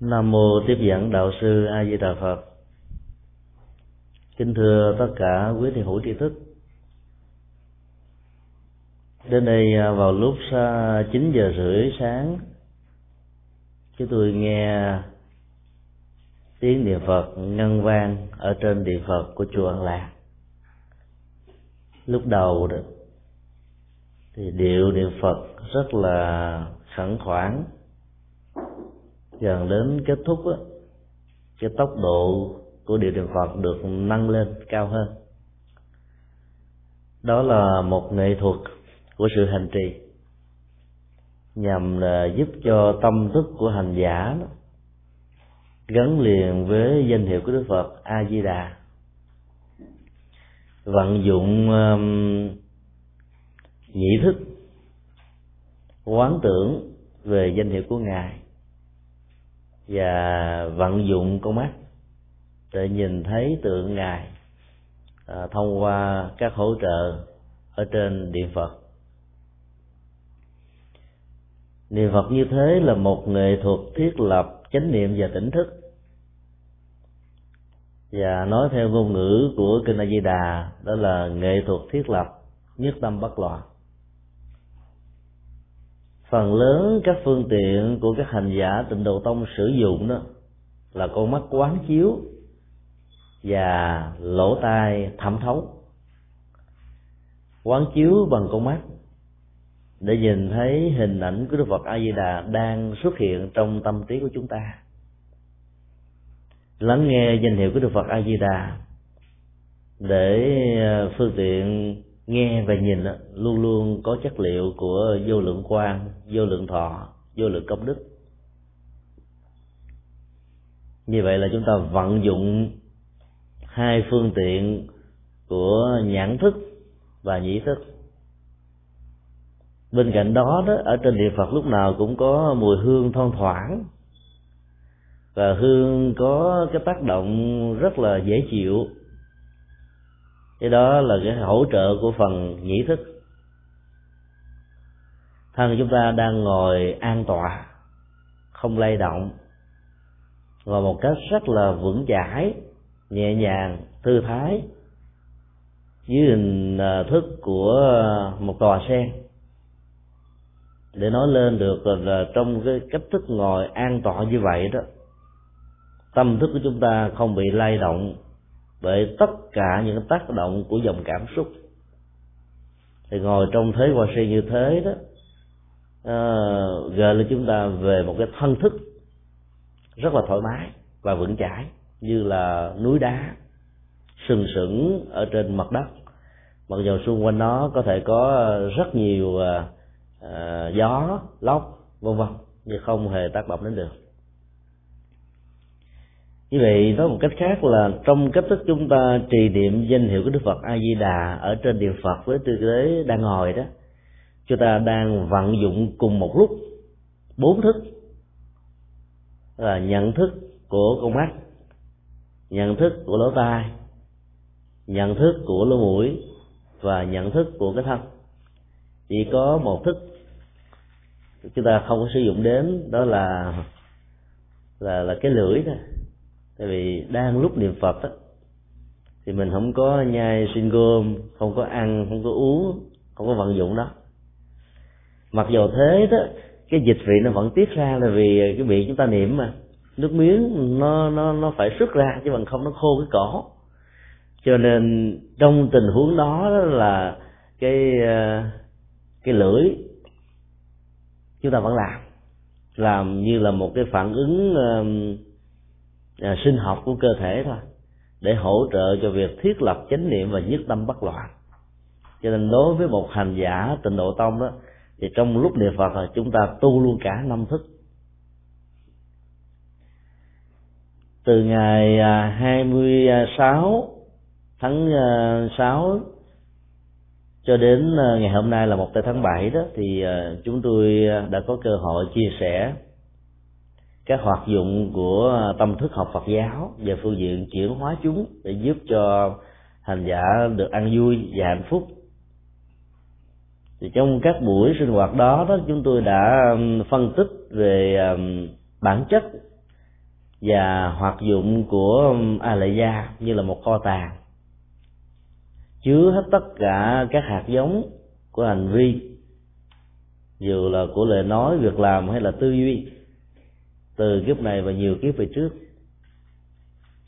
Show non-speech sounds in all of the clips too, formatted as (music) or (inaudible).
Nam mô tiếp dẫn đạo sư A Di Đà Phật. Kính thưa tất cả quý thiền hữu tri thức. Đến đây à, vào lúc 9 giờ rưỡi sáng, chúng tôi nghe tiếng niệm Phật ngân vang ở trên điện Phật của chùa An Lạc. Lúc đầu đó, thì điệu niệm Phật rất là khẩn khoản gần đến kết thúc á cái tốc độ của điều niệm phật được nâng lên cao hơn. Đó là một nghệ thuật của sự hành trì nhằm là giúp cho tâm thức của hành giả đó, gắn liền với danh hiệu của đức phật a di đà. Vận dụng um, nhị thức quán tưởng về danh hiệu của ngài và vận dụng con mắt để nhìn thấy tượng ngài à, thông qua các hỗ trợ ở trên điện phật. Niệm phật như thế là một nghệ thuật thiết lập chánh niệm và tỉnh thức. Và nói theo ngôn ngữ của kinh a di đà đó là nghệ thuật thiết lập nhất tâm bất loạn phần lớn các phương tiện của các hành giả tịnh độ tông sử dụng đó là con mắt quán chiếu và lỗ tai thẩm thấu quán chiếu bằng con mắt để nhìn thấy hình ảnh của Đức Phật A Di Đà đang xuất hiện trong tâm trí của chúng ta. Lắng nghe danh hiệu của Đức Phật A Di Đà để ờ, phương tiện nghe và nhìn luôn luôn có chất liệu của vô lượng quan vô lượng thọ, vô lượng công đức. Như vậy là chúng ta vận dụng hai phương tiện của nhãn thức và nhĩ thức. Bên cạnh đó đó, ở trên địa phật lúc nào cũng có mùi hương thoang thoảng. Và hương có cái tác động rất là dễ chịu cái đó là cái hỗ trợ của phần nhĩ thức. Thân chúng ta đang ngồi an tọa, không lay động ngồi một cách rất là vững chãi, nhẹ nhàng, thư thái dưới hình à, thức của một tòa sen. Để nói lên được là trong cái cách thức ngồi an tọa như vậy đó, tâm thức của chúng ta không bị lay động bởi tất cả những tác động của dòng cảm xúc. Thì ngồi trong thế quan si như thế đó à, gợi lên chúng ta về một cái thân thức rất là thoải mái và vững chãi như là núi đá sừng sững ở trên mặt đất. Mặc dù xung quanh nó có thể có rất nhiều à, gió lốc vân vân nhưng không hề tác động đến được như vậy, nói một cách khác là trong cách thức chúng ta trì niệm danh hiệu của đức phật a di đà ở trên điện phật với tư thế đang ngồi đó, chúng ta đang vận dụng cùng một lúc bốn thức. Là nhận thức của con mắt, nhận thức của lỗ tai, nhận thức của lỗ mũi và nhận thức của cái thân. Chỉ có một thức chúng ta không có sử dụng đến, đó là là là cái lưỡi thôi tại vì đang lúc niệm phật đó, thì mình không có nhai xin gôm không có ăn không có uống không có vận dụng đó. Mặc dù thế đó cái dịch vị nó vẫn tiết ra là vì cái miệng chúng ta niệm mà. Nước miếng nó nó nó phải xuất ra chứ bằng không nó khô cái cỏ. cho nên trong tình huống đó, là cái ờ, cái lưỡi chúng ta vẫn làm. Làm như là một cái phản ứng à, sinh học của cơ thể thôi để hỗ trợ cho việc thiết lập chánh niệm và nhất tâm bất loạn. Cho nên đối với một hành giả tịnh độ tông đó thì trong lúc niệm phật là chúng ta tu luôn cả năm thức. Từ ngày à, 26 tháng à, 6 cho đến à, ngày hôm nay là một tháng 7 đó thì chúng tôi đã có cơ hội chia sẻ các hoạt dụng của tâm thức học Phật giáo về phương diện chuyển hóa chúng để giúp cho hành giả được ăn vui và hạnh phúc. Thì trong các buổi sinh hoạt đó đó, chúng tôi đã um, phân tích về um, bản chất và hoạt dụng của a lệ gia như là một kho tàng. Chứa hết tất cả các hạt giống của hành vi, dù là của lời nói, việc làm hay là tư duy từ kiếp này và nhiều kiếp về trước.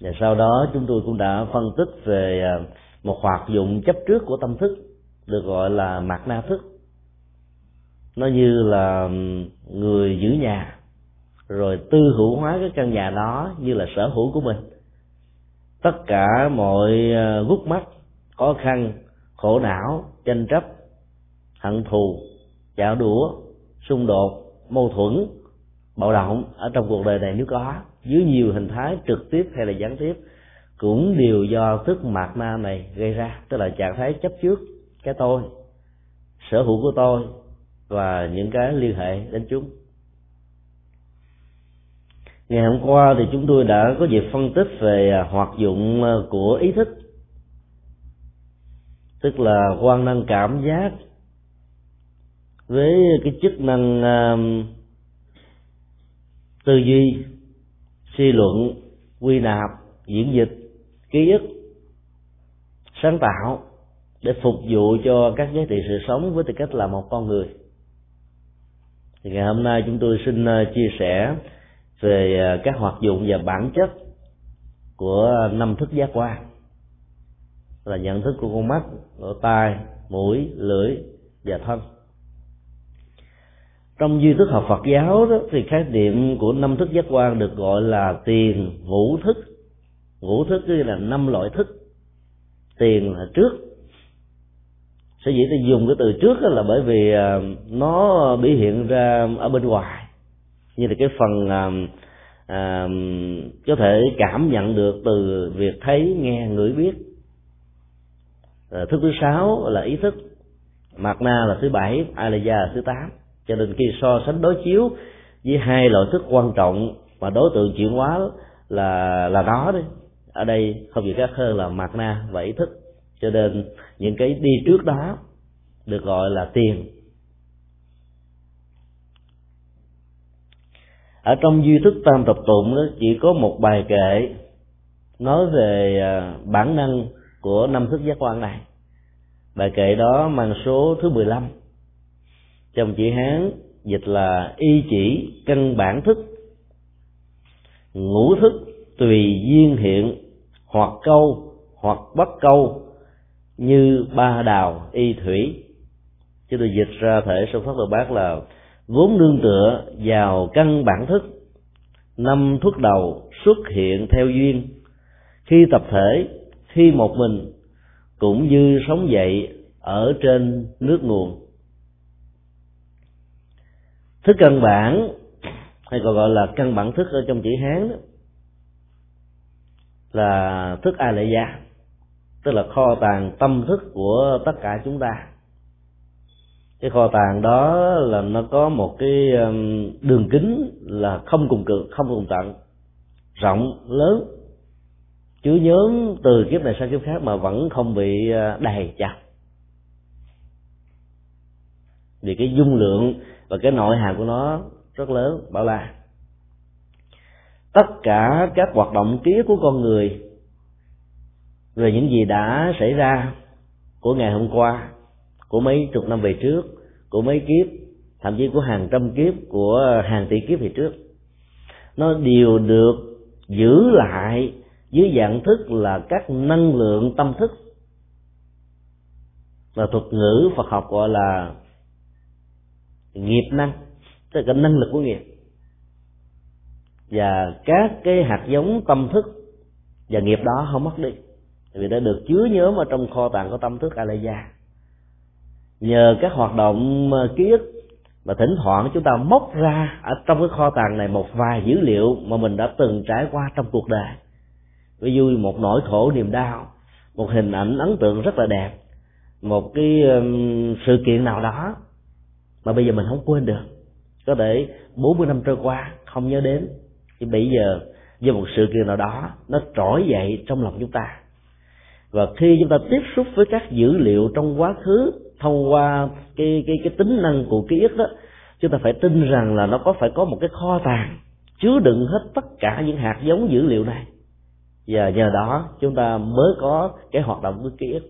Và sau đó chúng tôi cũng đã phân tích về à, một hoạt dụng chấp trước của tâm thức, được gọi là mạt na thức. Nó như là người giữ nhà, rồi tư hữu hóa cái căn nhà đó như là sở hữu của mình. Tất cả mọi à, gút mắt khó khăn, khổ não, tranh chấp, hận thù, chảo đũa, xung đột, mâu thuẫn bạo động ở trong cuộc đời này nếu có dưới nhiều hình thái trực tiếp hay là gián tiếp cũng đều do thức mạt na này gây ra. Tức là trạng thái chấp trước cái tôi sở hữu của tôi và những cái liên hệ đến chúng. Ngày hôm qua thì chúng tôi đã có dịp phân tích về hoạt dụng của ý thức tức là quan năng cảm giác với cái chức năng uh, tư duy, suy luận, quy nạp, diễn dịch, ký ức, sáng tạo để phục vụ cho các giá trị sự sống với tư cách là một con người. Thì ngày hôm nay chúng tôi xin ờ, chia sẻ về ờ, các hoạt dụng và bản chất của năm thức giác quan. Là nhận thức của con mắt, lỗ tai, mũi, lưỡi và thân trong duy thức học Phật giáo đó thì khái niệm của năm thức giác quan được gọi là tiền ngũ thức. Ngũ thức tức là năm loại thức. Tiền là trước. Sở dĩ ta dùng cái từ trước là bởi vì à, nó biểu hiện ra ở bên ngoài. Như là cái phần à, à có thể cảm nhận được từ việc thấy nghe ngửi biết. À, thức thứ sáu là ý thức. Mạt na là thứ bảy a la gia là thứ tám cho nên khi so sánh đối chiếu với hai loại thức quan trọng mà đối tượng chuyển hóa là là đó đấy ở đây không gì khác hơn là mặt na và ý thức. Cho nên những cái đi trước đó được gọi là tiền. Ở trong duy thức tam tập tụng đó, chỉ có một bài kệ nói về à, bản năng của năm thức giác quan này. Bài kệ đó mang số thứ 15 trong chữ hán dịch là y chỉ căn bản thức, ngũ thức tùy duyên hiện, hoặc câu hoặc bất câu, như ba đào, y thủy. Chứ tôi dịch ra thể sâu pháp đồ bác là vốn nương tựa vào căn bản thức. Năm thuốc đầu xuất hiện theo duyên. Khi tập thể, khi một mình, cũng như sống dậy ở trên nước nguồn thức căn bản, hay còn gọi là căn bản thức ở trong chữ hán đó, là thức a lệ gia, tức là kho tàng tâm thức của tất cả chúng ta. Cái kho tàng đó là nó có một cái um, đường kính là không cùng cực, không cùng tận, rộng, lớn. Chứa nhóm từ kiếp này sang kiếp khác mà vẫn không bị uh, đầy chặt. Vì cái dung lượng và cái nội hàm của nó rất lớn, bảo la tất cả các hoạt động ký của con người, về những gì đã xảy ra của ngày hôm qua, của mấy chục năm về trước, của mấy kiếp, thậm chí của hàng trăm kiếp, của hàng tỷ kiếp về trước, nó đều được giữ lại dưới dạng thức là các năng lượng tâm thức. Và thuật ngữ Phật học gọi là nghiệp năng, tức là cái năng lực của nghiệp. Và các cái hạt giống tâm thức và nghiệp đó không mất đi vì đã được chứa nhóm ở trong kho tàng của tâm thức Alaya nhờ các hoạt động ờ, ký ức và thỉnh thoảng chúng ta móc ra ở trong cái kho tàng này một vài dữ liệu mà mình đã từng trải qua trong cuộc đời. Ví dụ một nỗi khổ, niềm đau, một hình ảnh ấn tượng rất là đẹp, một cái sự kiện nào đó mà bây giờ mình không quên được. Có thể 40 năm trôi qua, không nhớ đến. Thì bây giờ do một sự kiện nào đó, nó trỗi dậy trong lòng chúng ta. Và khi chúng ta tiếp xúc với các dữ liệu trong quá khứ, thông qua cái cái cái tính năng của ký ức đó, chúng ta phải tin rằng là nó có phải có một cái kho tàng chứa đựng hết tất cả những hạt giống dữ liệu này. Và nhờ đó, chúng ta mới có cái hoạt động của ký ức.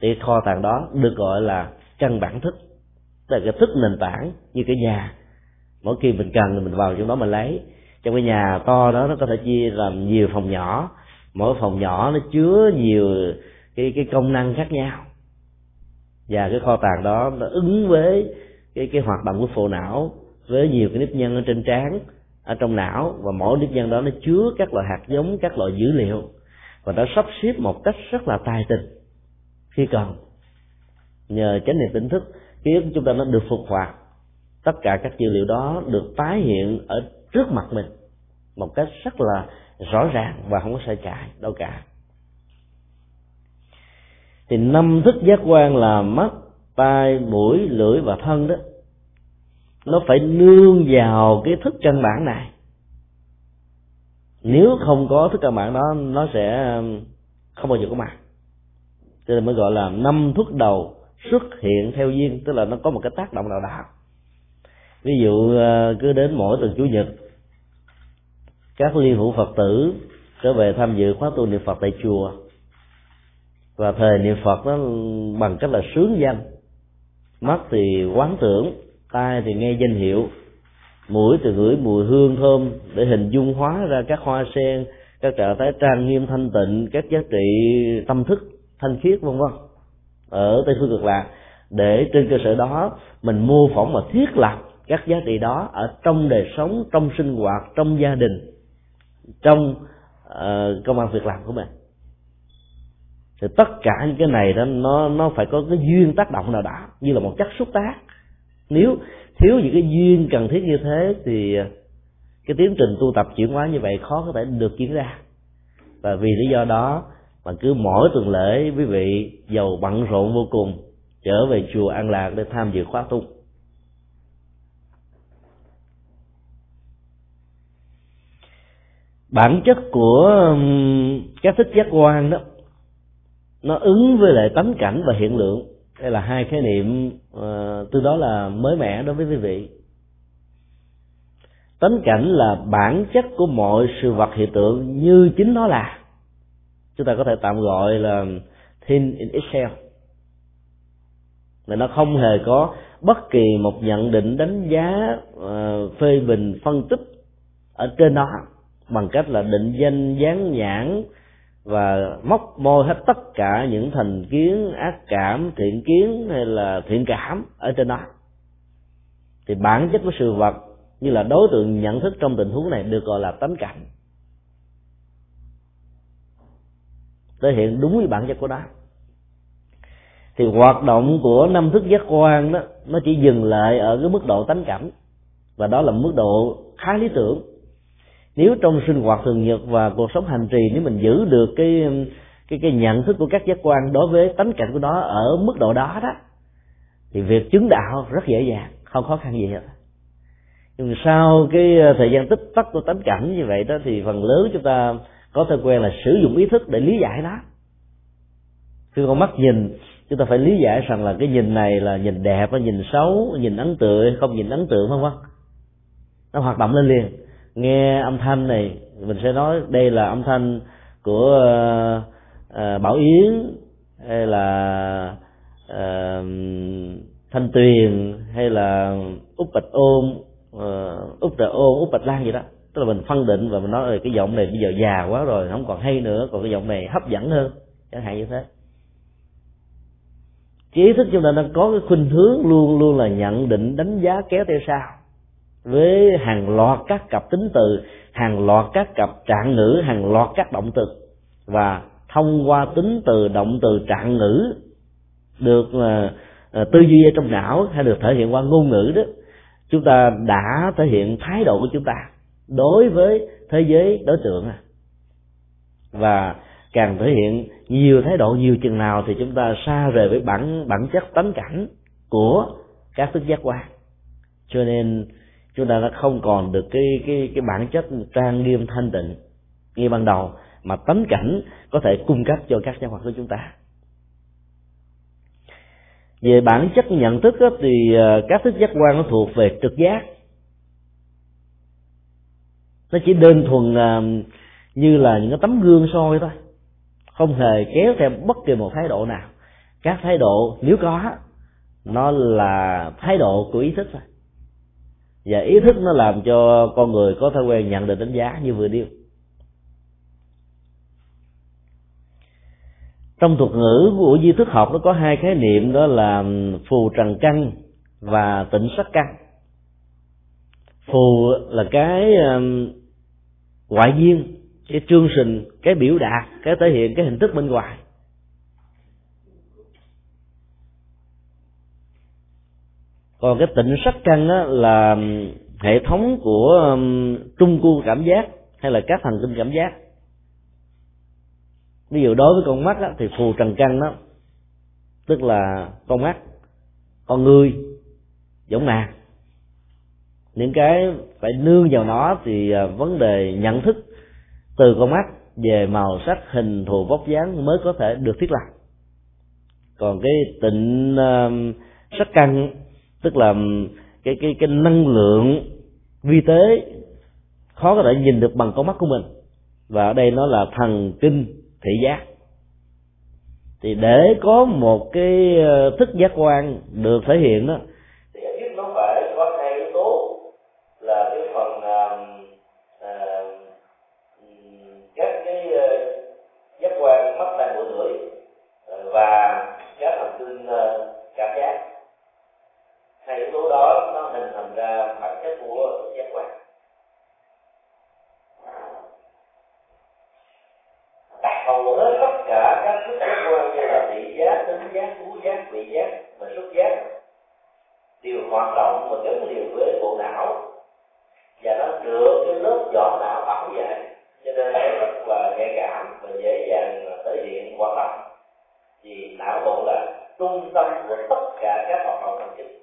Thì kho tàng đó được gọi là căn bản thức tức là cái thức nền tảng như cái nhà. Mỗi khi mình cần thì mình vào trong đó mình lấy. Trong cái nhà to đó, nó có thể chia làm nhiều phòng nhỏ. Mỗi phòng nhỏ nó chứa nhiều cái cái công năng khác nhau. Và cái kho tàng đó nó ứng với cái cái hoạt động của phổ não, với nhiều cái nếp nhân ở trên trán, ở trong não. Và mỗi nếp nhân đó nó chứa các loại hạt giống, các loại dữ liệu. Và nó sắp xếp một cách rất là tài tình khi cần. Nhờ chánh niệm tỉnh thức ký ức chúng ta nó được phục hoạt. Tất cả các dữ liệu đó được tái hiện ở trước mặt mình một cách rất là rõ ràng và không có sai trái đâu cả. Thì năm thức giác quan là mắt, tai, mũi, lưỡi và thân đó, nó phải nương vào cái thức căn bản này. Nếu không có thức căn bản đó, nó sẽ um, không bao giờ có mặt. Cho nên mới gọi là năm thức đầu xuất hiện theo duyên, tức là nó có một cái tác động nào đó. Ví dụ ờ, cứ đến mỗi tuần chủ nhật, các liên hữu phật tử trở về tham dự khóa tu niệm phật tại chùa. Và thời niệm phật nó bằng cách là sướng danh. Mắt thì quán tưởng, tai thì nghe danh hiệu. Mũi thì ngửi mùi hương thơm để hình dung hóa ra các hoa sen, các trạng thái trang nghiêm thanh tịnh, các giá trị tâm thức, thanh khiết, vân vân ở tây phương cực lạc để trên cơ sở đó mình mô phỏng và thiết lập các giá trị đó ở trong đời sống trong sinh hoạt trong gia đình trong uh, công an việc làm của mình. Thì tất cả những cái này đó nó nó phải có cái duyên tác động nào đó như là một chất xúc tác. Nếu thiếu những cái duyên cần thiết như thế thì ờ, cái tiến trình tu tập chuyển hóa như vậy khó có thể được diễn ra. Và vì lý do đó mà cứ mỗi tuần lễ quý vị giàu bận rộn vô cùng trở về chùa an lạc để tham dự khóa tu. Bản chất của các thích giác quan đó nó ứng với lại tánh cảnh và hiện lượng. Đây là hai khái niệm uh, đó là mới mẻ đối với quý vị. Tánh cảnh là bản chất của mọi sự vật hiện tượng như chính nó là chúng ta có thể tạm gọi là thin in excel. Là nó không hề có bất kỳ một nhận định đánh giá uh, phê bình phân tích ở trên đó bằng cách là định danh dán nhãn và móc môi hết tất cả những thành kiến ác cảm thiện kiến hay là thiện cảm ở trên đó thì bản chất của sự vật như là đối tượng nhận thức trong tình huống này được gọi là tánh cảnh. Thể hiện đúng với bản chất của nó thì hoạt động của năm thức giác quan đó, nó chỉ dừng lại ở cái mức độ tánh cảnh và đó là mức độ khá lý tưởng. Nếu trong sinh hoạt thường nhật và cuộc sống hành trì, nếu mình giữ được cái cái cái nhận thức của các giác quan đối với tánh cảnh của nó ở mức độ đó đó, thì việc chứng đạo rất dễ dàng, không khó khăn gì hết. Nhưng sau cái ờ, thời gian tích tắc của tánh cảnh như vậy đó, thì phần lớn chúng ta có thói quen là sử dụng ý thức để lý giải nó. Khi con mắt nhìn chúng ta phải lý giải rằng là cái nhìn này là nhìn đẹp hay nhìn xấu nhìn ấn tượng không nhìn ấn tượng không không nó hoạt động lên liền. Nghe âm thanh này mình sẽ nói đây là âm thanh của uh, uh, bảo yến hay là uh, thanh tuyền hay là út bạch ôm, uh, út trà ôn út bạch lan gì đó tức là mình phân định và mình nói cái giọng này bây giờ già quá rồi không còn hay nữa còn cái giọng này hấp dẫn hơn. Chẳng hạn như thế. Trí thức chúng ta đang có cái khuynh hướng luôn luôn là nhận định đánh giá kéo theo sau. Với hàng loạt các cặp tính từ hàng loạt các cặp trạng ngữ hàng loạt các động từ. Và thông qua tính từ động từ trạng ngữ được uh, tư duy ở trong não hay được thể hiện qua ngôn ngữ đó chúng ta đã thể hiện thái độ của chúng ta đối với thế giới đối tượng à. và càng thể hiện nhiều thái độ nhiều chừng nào thì chúng ta xa rời với bản bản chất tánh cảnh của các thức giác quan. Cho nên chúng ta đã không còn được cái cái cái bản chất trang nghiêm thanh tịnh như ban đầu mà tánh cảnh có thể cung cấp cho các giác quan của chúng ta. Về bản chất nhận thức đó, thì à, các thức giác quan nó thuộc về trực giác nó chỉ đơn thuần là như là những cái tấm gương soi thôi. Không hề kéo theo bất kỳ một thái độ nào. Các thái độ, nếu có, nó là thái độ của ý thức thôi. Và ý thức nó làm cho con người có thói quen nhận định đánh giá như vừa điêu trong thuật ngữ của di thức học, nó có hai khái niệm, đó là phù trần căn và tịnh sắc căn. Phù là cái um, ngoại nhiên cái trương sình cái biểu đạt cái thể hiện cái hình thức bên ngoài. Còn cái tịnh sắc căn đó là hệ thống của um, trung cu cảm giác hay là các thần kinh cảm giác. Ví dụ đối với con mắt á, thì phù trần căn đó tức là con mắt con người giống nàng những cái phải nương vào nó thì à, vấn đề nhận thức từ con mắt về màu sắc hình thù vóc dáng mới có thể được thiết lập. Còn cái tịnh uh, sắc căn tức là cái cái cái năng lượng vi tế khó có thể nhìn được bằng con mắt của mình. Và ở đây nó là thần kinh thị giác. Thì để có một cái à, thức giác quan được thể hiện đó hai yếu tố đó, nó hình thành ra bản chất của sự giác quan. Tại hầu hết tất cả các thứ giác quan như là thị giác, tính giác, thú giác, vị giác và xúc giác đều hoạt động và gắn liền với bộ não. Và nó được cái lớp vỏ não bảo vệ, cho nên nó rất là nhạy cảm và dễ dàng thể hiện hoạt động. Vì não bộ là trung tâm của tất cả các hoạt động thần kinh.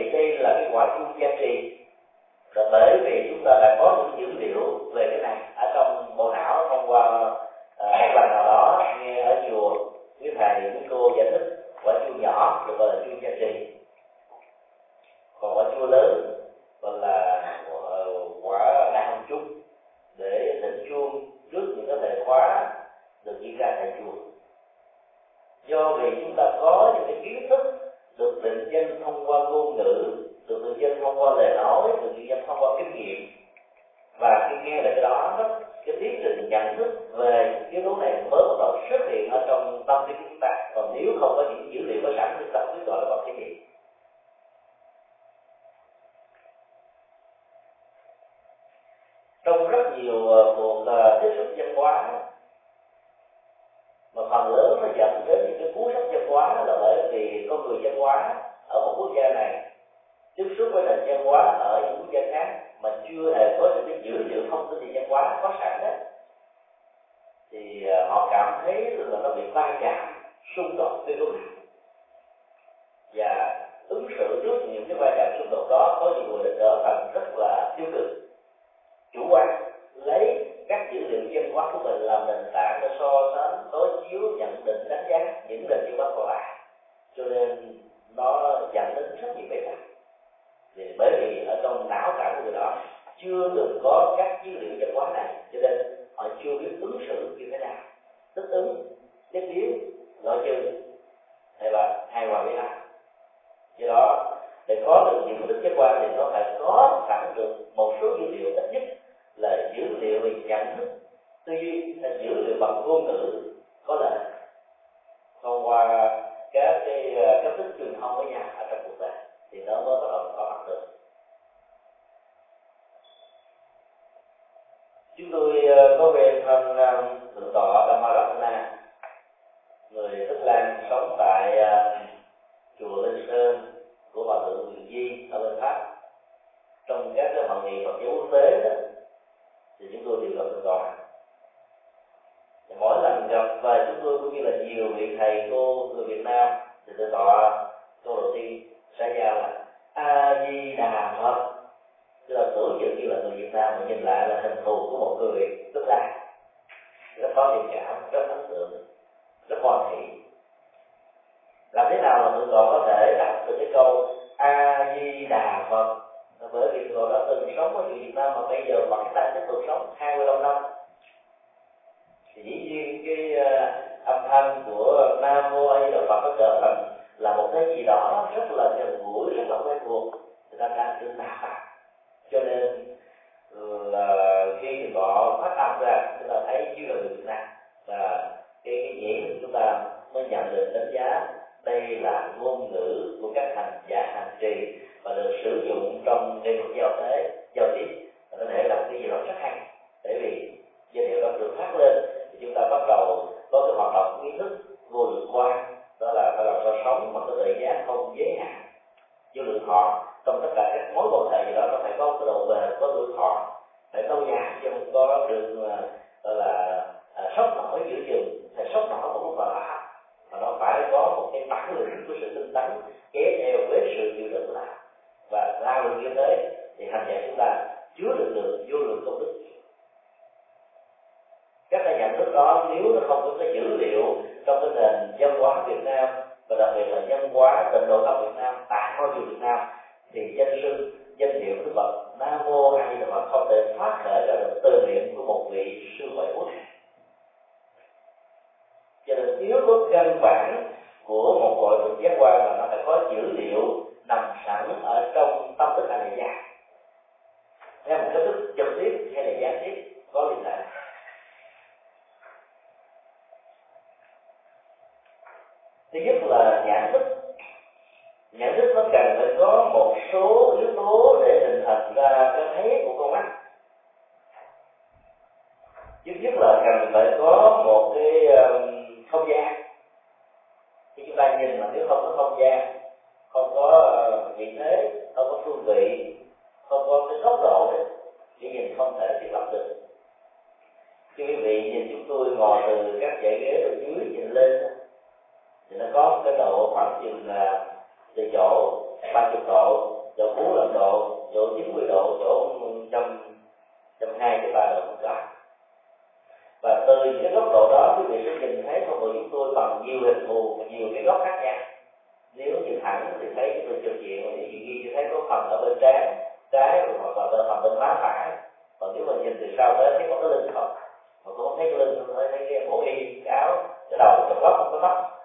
thì đây là cái quả chung giá trị là bởi vì chúng ta đã có những dữ liệu về cái này ở trong bộ não thông qua à, một lần nào đó nghe ở chùa với thầy với cô giải thích quả chua nhỏ được gọi là chua gia trì. Còn quả chua lớn văn hóa ở những quốc gia khác mà chưa hề có được cái dữ liệu thông tin về văn hóa có sẵn đó, thì ờ, họ cảm thấy là nó bị va chạm, xung đột với lúc và ứng xử trước những cái va chạm xung đột đó có nhiều người đã trở thành rất là tiêu cực, chủ quan, lấy các dữ liệu văn hóa của mình làm nền tảng để so sánh, đối chiếu, nhận định, đánh giá những nền văn hóa còn lại. Cho nên nó dẫn đến rất nhiều bế tắc thì bởi vì ở trong não trạng của người đó chưa từng có các dữ liệu văn hóa này, cho nên họ chưa biết ứng xử như thế nào. Thích ứng, tiếp biến, loại trừ, hay là hài hòa với ai do đó, để có được những đức giác quan thì nó phải có sẵn được một số dữ liệu ít nhất là dữ liệu về nhận thức. Tư duy là dữ liệu bằng ngôn ngữ, có lợi thông qua các cái ờ, cách thức truyền thông với nhau ở trong thì nó mới bắt đầu có mặt được chúng tôi ờ, có về thân ờ, thượng tọa Dhammaratna, người Tức Lan sống tại ờ, chùa Linh Sơn của hòa thượng Nguyễn Di ở bên Pháp. Trong các cái hội nghị Phật giáo quốc tế đó, thì chúng tôi đều gặp thượng tọa. Mỗi lần gặp và chúng tôi cũng như là nhiều vị thầy cô người Việt Nam, thì thượng tọa câu đầu tiên sẽ vào là a di đà phật. Tức là tưởng chừng như là người việt nam mà nhìn lại là hình thù của một người rất là rất có tình cảm rất ấn tượng rất hoàn thị. làm thế nào mà tụi con có thể đọc được cái câu a di đà phật bởi vì tụi con đã từng sống ở việt nam mà bây giờ vẫn đang tiếp tục sống 25 năm. Thì dĩ nhiên cái uh, âm thanh của nam mô a di đà phật nó trở thành là một cái gì đó rất là gần gũi, rất là quen thuộc. Người ta đã được nạp cho nên ừ, là khi họ phát âm ra, chúng ta thấy như là người Việt Nam. Và cái cái diễn chúng ta mới nhận được đánh giá đây là ngôn ngữ của các hành giả hành trì và được sử dụng trong nghệ thuật giao tế, giao tiếp. Và có thể làm cái gì đó rất hay. Bởi vì danh hiệu đó được phát lên, thì chúng ta bắt đầu có cái hoạt động kiến thức vô lượng quan đó là phải làm sao sống mà cái thời gian không giới hạn vô lượng thọ trong tất cả các mối quan hệ gì đó nó phải có cái độ bền có tuổi thọ. Phải lâu dài chứ không có được ờ, gọi là à, sốc nổi giữa chừng. Thì sốc nổi cũng không nào đó mà nó phải có một cái bản lĩnh của sự tinh tấn kéo theo với sự chịu đựng là và lao được như thế thì hành giả chúng ta chứa được lượng vô lượng công đức. Các cái nhận thức đó nếu nó không có cái dữ liệu trong cái nền văn hóa Việt Nam và đặc biệt là văn hóa tịnh độ tâm Việt Nam, tại ngôi chùa Việt Nam, thì danh sư, danh hiệu Đức Phật Nam mô A Di Đà Phật không thể phát khởi ra được từ miệng của một vị sư ngoại quốc cho nên yếu tố căn bản của một hội được giác quan là nó phải có dữ liệu nằm sẵn ở trong tâm thức hay là giác theo một cái thức trực tiếp hay là gián tiếp, có liên lạc thứ nhất là nhãn thức nhãn thức nó cần phải có một số yếu tố để hình thành ra cái thấy của con mắt. Trước nhất là cần phải có một cái um, không gian. Khi chúng ta nhìn mà nếu không có không gian không có uh, vị thế không có phương vị không có cái góc độ đấy thì nhìn không thể thiết lập được. Khi quý vị nhìn chúng tôi ngồi từ các dãy ghế bên dưới nhìn lên thì nó có một cái độ khoảng chừng là từ chỗ ba chục độ chỗ bốn mươi độ chỗ chín mươi độ chỗ trăm trăm hai cái ba độ một có. Và từ những cái góc độ đó, quý vị sẽ nhìn thấy con người chúng tôi bằng nhiều hình thù nhiều cái góc khác nhau. Nếu nhìn thẳng thì thấy cái tôi trực diện thì ghi chỉ thấy có phần ở bên trái trái hoặc là bên phần bên má phải. Còn nếu mà nhìn từ sau tới thấy có cái lưng không, mà cũng không thấy cái lưng không thấy cái bộ y, cái áo, cái đầu, cái góc không có tóc.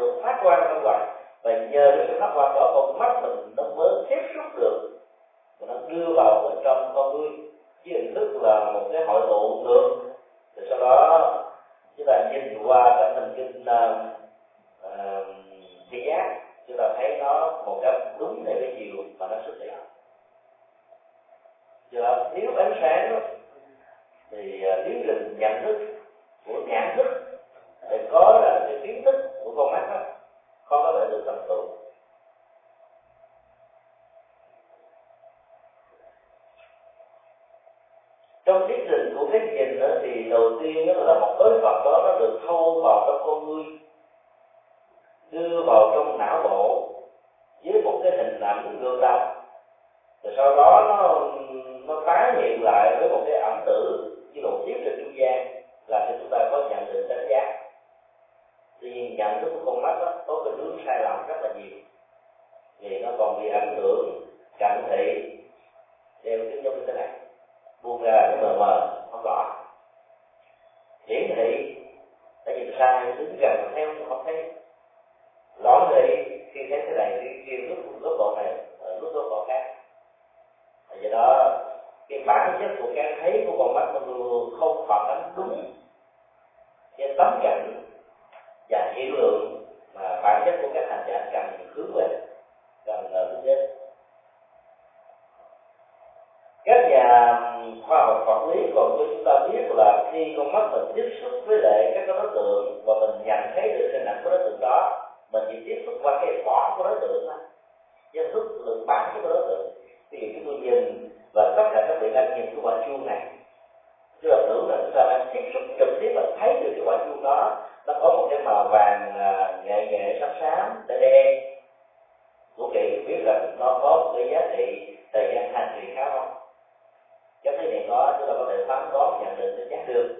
Được phát quang ra ngoài và nhờ cái sự phát quang đó con mắt mình nó mới tiếp xúc được và nó đưa vào bên trong con người chứ hình thức là một cái hội tụ được rồi sau đó chúng ta nhìn qua cái thần kinh uh, uh, thị giác chúng ta thấy nó một cách đúng theo cái chiều mà nó xuất hiện. Giờ thiếu ánh sáng đó, thì uh, tiến trình nhận thức của nhãn thức để có là cái kiến thức của con mắt đó khó có thể được thành tựu. Trong tiến trình của cái nhìn đó thì đầu tiên đó là một đối vật đó nó được thâu vào trong con ngươi, đưa vào trong não bộ, với một cái hình ảnh gương đồng rồi sau đó nó nó tái hiện lại với một cái ẩm tử như một tiếp trên trung gian làm cho chúng ta có nhận định đánh giá tuy nhiên nhận thức của con mắt đó có cái hướng sai lầm rất là nhiều. Vì nó còn bị ảnh hưởng cận thị đeo kính giống như thế này. Buông ra cái mờ mờ, không rõ. Hiển thị, đã nhìn sai, đứng gần theo không thấy. Rõ thị khi thấy thế này thì kia lúc lúc bộ này ờ, lúc lúc bộ khác. Do đó, cái bản chất của cái thấy của con mắt nó luôn không phản ánh đúng cái tấm cảnh và hiểu lượng mà bản chất của các hành giả cần hướng về cần hướng đến các nhà khoa học vật lý còn cho chúng ta biết là khi con mắt mình tiếp xúc với lại các đối tượng và mình nhận thấy được hình ảnh của đối tượng đó, mình chỉ tiếp xúc qua cái vỏ của đối tượng thôi. Chứ thức lượng bản chất của đối tượng. Ví dụ chúng tôi nhìn và tất cả các vị đang nhìn cái quả chuông này. Chúng ta tưởng là chúng ta đang tiếp xúc trực tiếp và thấy được cái quả chuông đó nó có một cái màu vàng à, nhẹ nhẹ xám xám đen đen. Của kỳ biết là nó có một cái giá trị thời gian hành trì khá không cái thấy này có chúng ta có thể phán đoán nhận định đánh chắc được.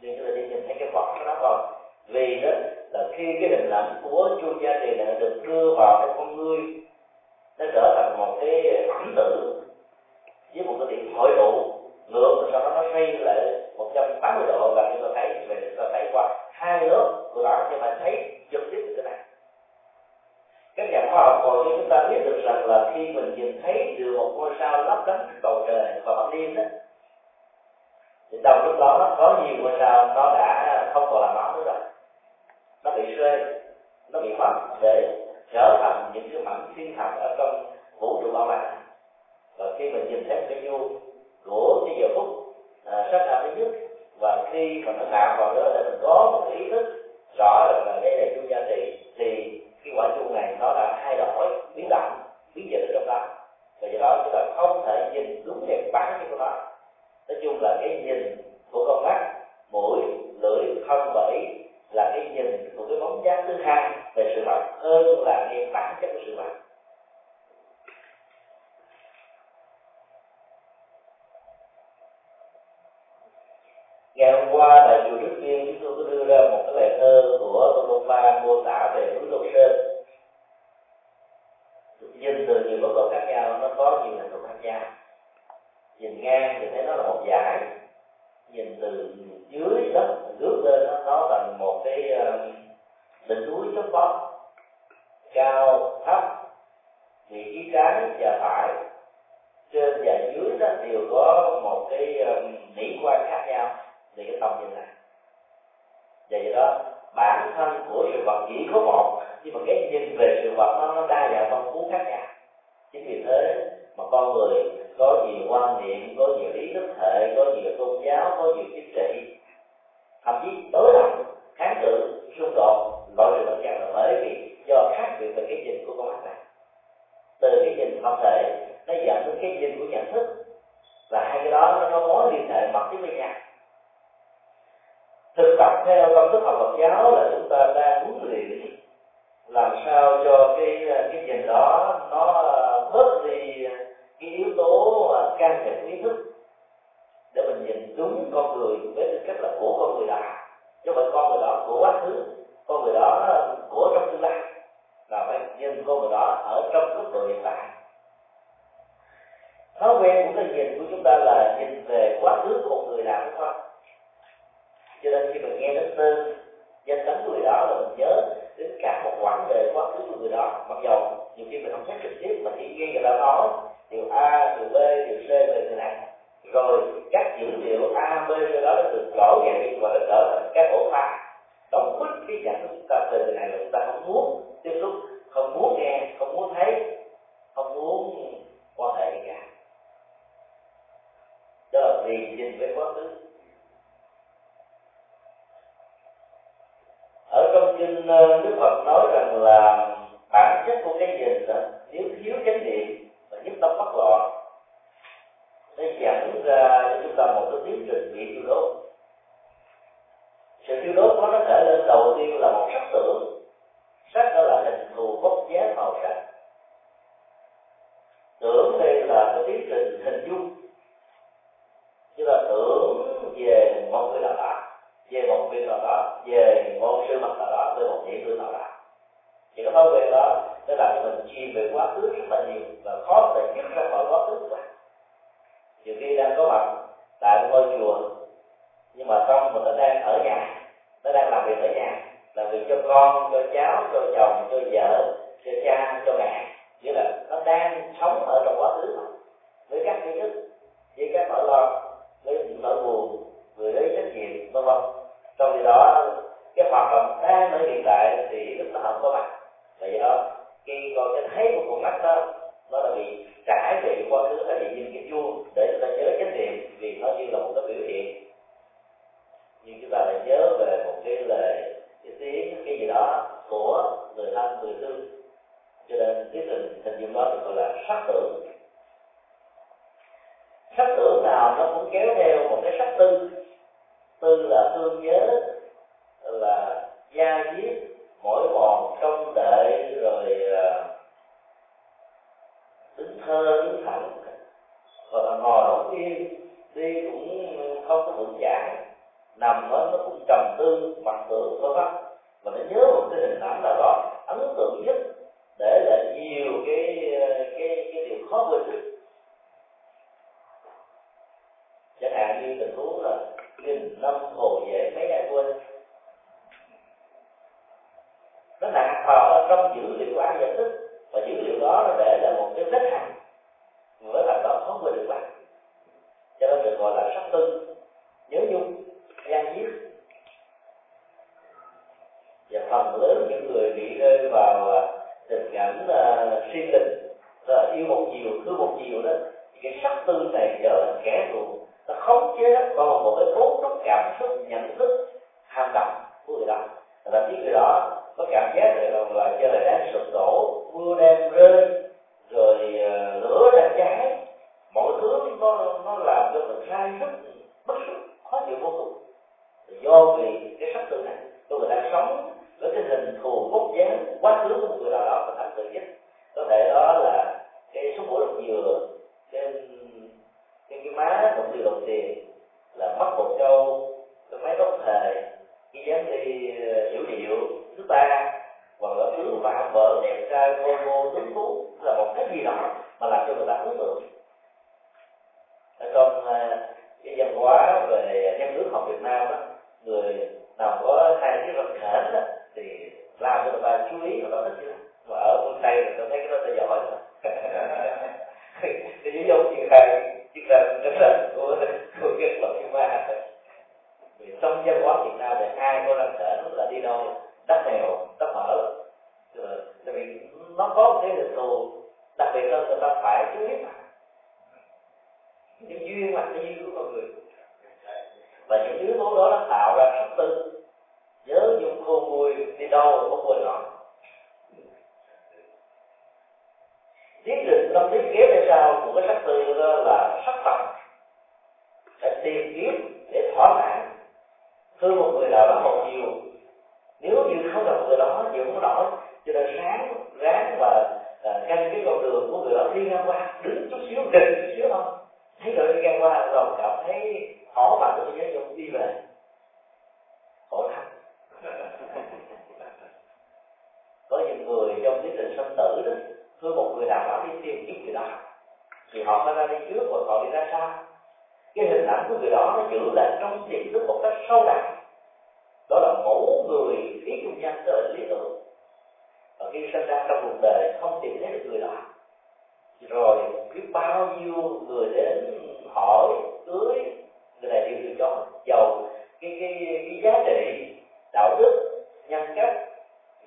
Nhưng chúng ta đi nhìn thấy cái vật của nó còn vì đó là khi cái hình ảnh của chuông gia trì đã được đưa vào cái con ngươi nó trở thành một cái ẩm tử với một cái điểm hội tụ. Ngược rồi sau đó nó xoay lại 180 độ và chúng ta thấy về chúng ta hai lớp của đó nhưng mà thấy trực tiếp từ cái này. Các nhà khoa học còn cho chúng ta biết được rằng là khi mình nhìn thấy được một ngôi sao lấp lánh trên bầu trời vào ban đêm đó thì trong lúc đó có nhiều ngôi sao nó đã không còn là nó nữa rồi. Nó bị rơi nó bị mất để trở thành những cái mảnh thiên thạch ở trong vũ trụ bao la. Và khi mình nhìn thấy cái nhu của cái giờ phút à, sát na thứ nhất và khi mà nó nạp vào đó là mình có một ý thức rõ rằng là đây là chu gia trị, thì cái quả chuông này nó đã thay đổi, biến động, biến dịch trong đó. Và do đó chúng ta không thể nhìn đúng đẹp bản chất của nó nói chung là cái nhìn của con mắt, mũi, lưỡi, thân và ý là cái nhìn của cái bóng dáng thứ hai về sự vật hơn là cái bản chất của sự vật ngày hôm trước tại Tiên chúng tôi có đưa ra một cái bài thơ của Tôn Đôn Ba mô tả về núi lục Sơn. Nhìn từ nhiều góc độ khác nhau nó có nhiều hình thù khác nhau. Nhìn ngang thì thấy nó là một dải, nhìn từ dưới đất nước lên nó, nó thành một cái ờ, đỉnh núi chót vót cao thấp vị trí trái và phải. Trên và dưới đó đều có một cái um, mỹ quan khác nhau thì cái tâm như này Vậy do đó bản thân của sự vật chỉ có một nhưng mà cái nhìn về sự vật nó, nó đa dạng phong phú khác nhau. Chính vì thế mà con người có nhiều quan niệm có nhiều ý thức hệ có nhiều tôn giáo có nhiều chính trị. Thậm chí đối lập kháng cự xung đột loại trừ bệnh căn là bởi vì do khác biệt về cái nhìn của con mắt này. Từ cái nhìn vật thể nó dẫn đến cái nhìn của nhận thức. Và hai cái đó nó có mối liên hệ mật thiết với nhau thực tập theo công thức học Phật giáo là chúng ta đang huấn luyện làm sao cho cái cái nhìn đó nó bớt đi cái yếu tố can thiệp ý thức để mình nhìn đúng con người với tư cách là của con người đó chứ không phải con người đó của quá khứ, con người đó của trong tương lai. Là phải nhìn con người đó ở trong mức độ hiện tại. Thói quen của cái nhìn của chúng ta là nhìn về quá khứ của một người nào, đúng không? Cho nên khi mình nghe đến tên danh tánh của người đó là mình nhớ đến cả một quãng đời quá khứ của người đó. Mặc dầu nhiều khi mình không thấy trực tiếp mà chỉ nghe người ta nói điều a, điều b, điều c về người này, rồi các dữ liệu a, b do đó đã được gõ gàng và nó trở thành các ổ khóa. Đóng bít cái nhận của chúng ta về người này là chúng ta không muốn tiếp xúc, không muốn nghe, không muốn thấy, không muốn quan hệ gì cả. Đó là vì nhìn về quá khứ ở trong kinh ờ, đức phật nói rằng là bản chất của cái nhìn đó, nếu thiếu chiến định tâm lý kế về sau của cái sắc tư đó là sắc tộc. Sẽ tìm kiếm để thỏa mãn. Thương một người nào đó một nhiều. nếu như không gặp người đó thì cũng nổi. Cho nên sáng ráng và à, canh cái con đường của người đó đi ngang qua. Đứng chút xíu đừng chút xíu không thấy người đi ngang qua rồi cảm thấy khó mà tôi nhớ chung đi về. Thưa một người đạo đạo đi tìm kiếm người đó. Thì họ phải ra đi trước và họ đi ra sau. Cái hình ảnh của người đó nó giữ lại trong tiềm thức một cách sâu đậm. Đó là mẫu người ý trung nhân tức lý tưởng và khi sinh ra trong cuộc đời không tìm thấy được người đó. Rồi biết bao nhiêu người đến hỏi, cưới, người này đều từ chối giàu cái cái cái giá trị, đạo đức, nhân cách,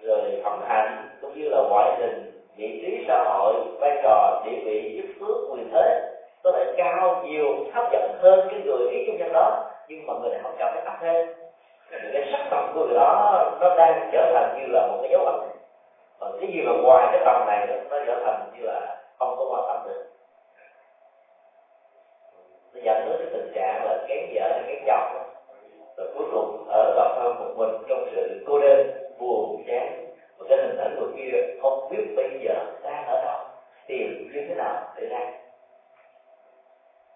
rồi phẩm hạnh, cũng như là ngoại hình vị trí xã hội, vai trò địa vị chức phước quyền thế, có thể cao, nhiều, hấp dẫn hơn cái người ý chung nhân đó, nhưng mà người này không cảm thấy thấp thêm. Cái sắc tầm của người đó, nó đang trở thành như là một cái dấu ấn. Còn cái gì mà ngoài cái tầm này nó trở thành như là không có quan tâm được. Nó dẫn đến cái tình trạng là kén vợ hay kén chồng rồi cuối cùng, ở độc thân một mình trong sự cô đơn, buồn, chán và cái hình ảnh người kia, không biết bây giờ đang ở đâu, tìm như thế nào để ra.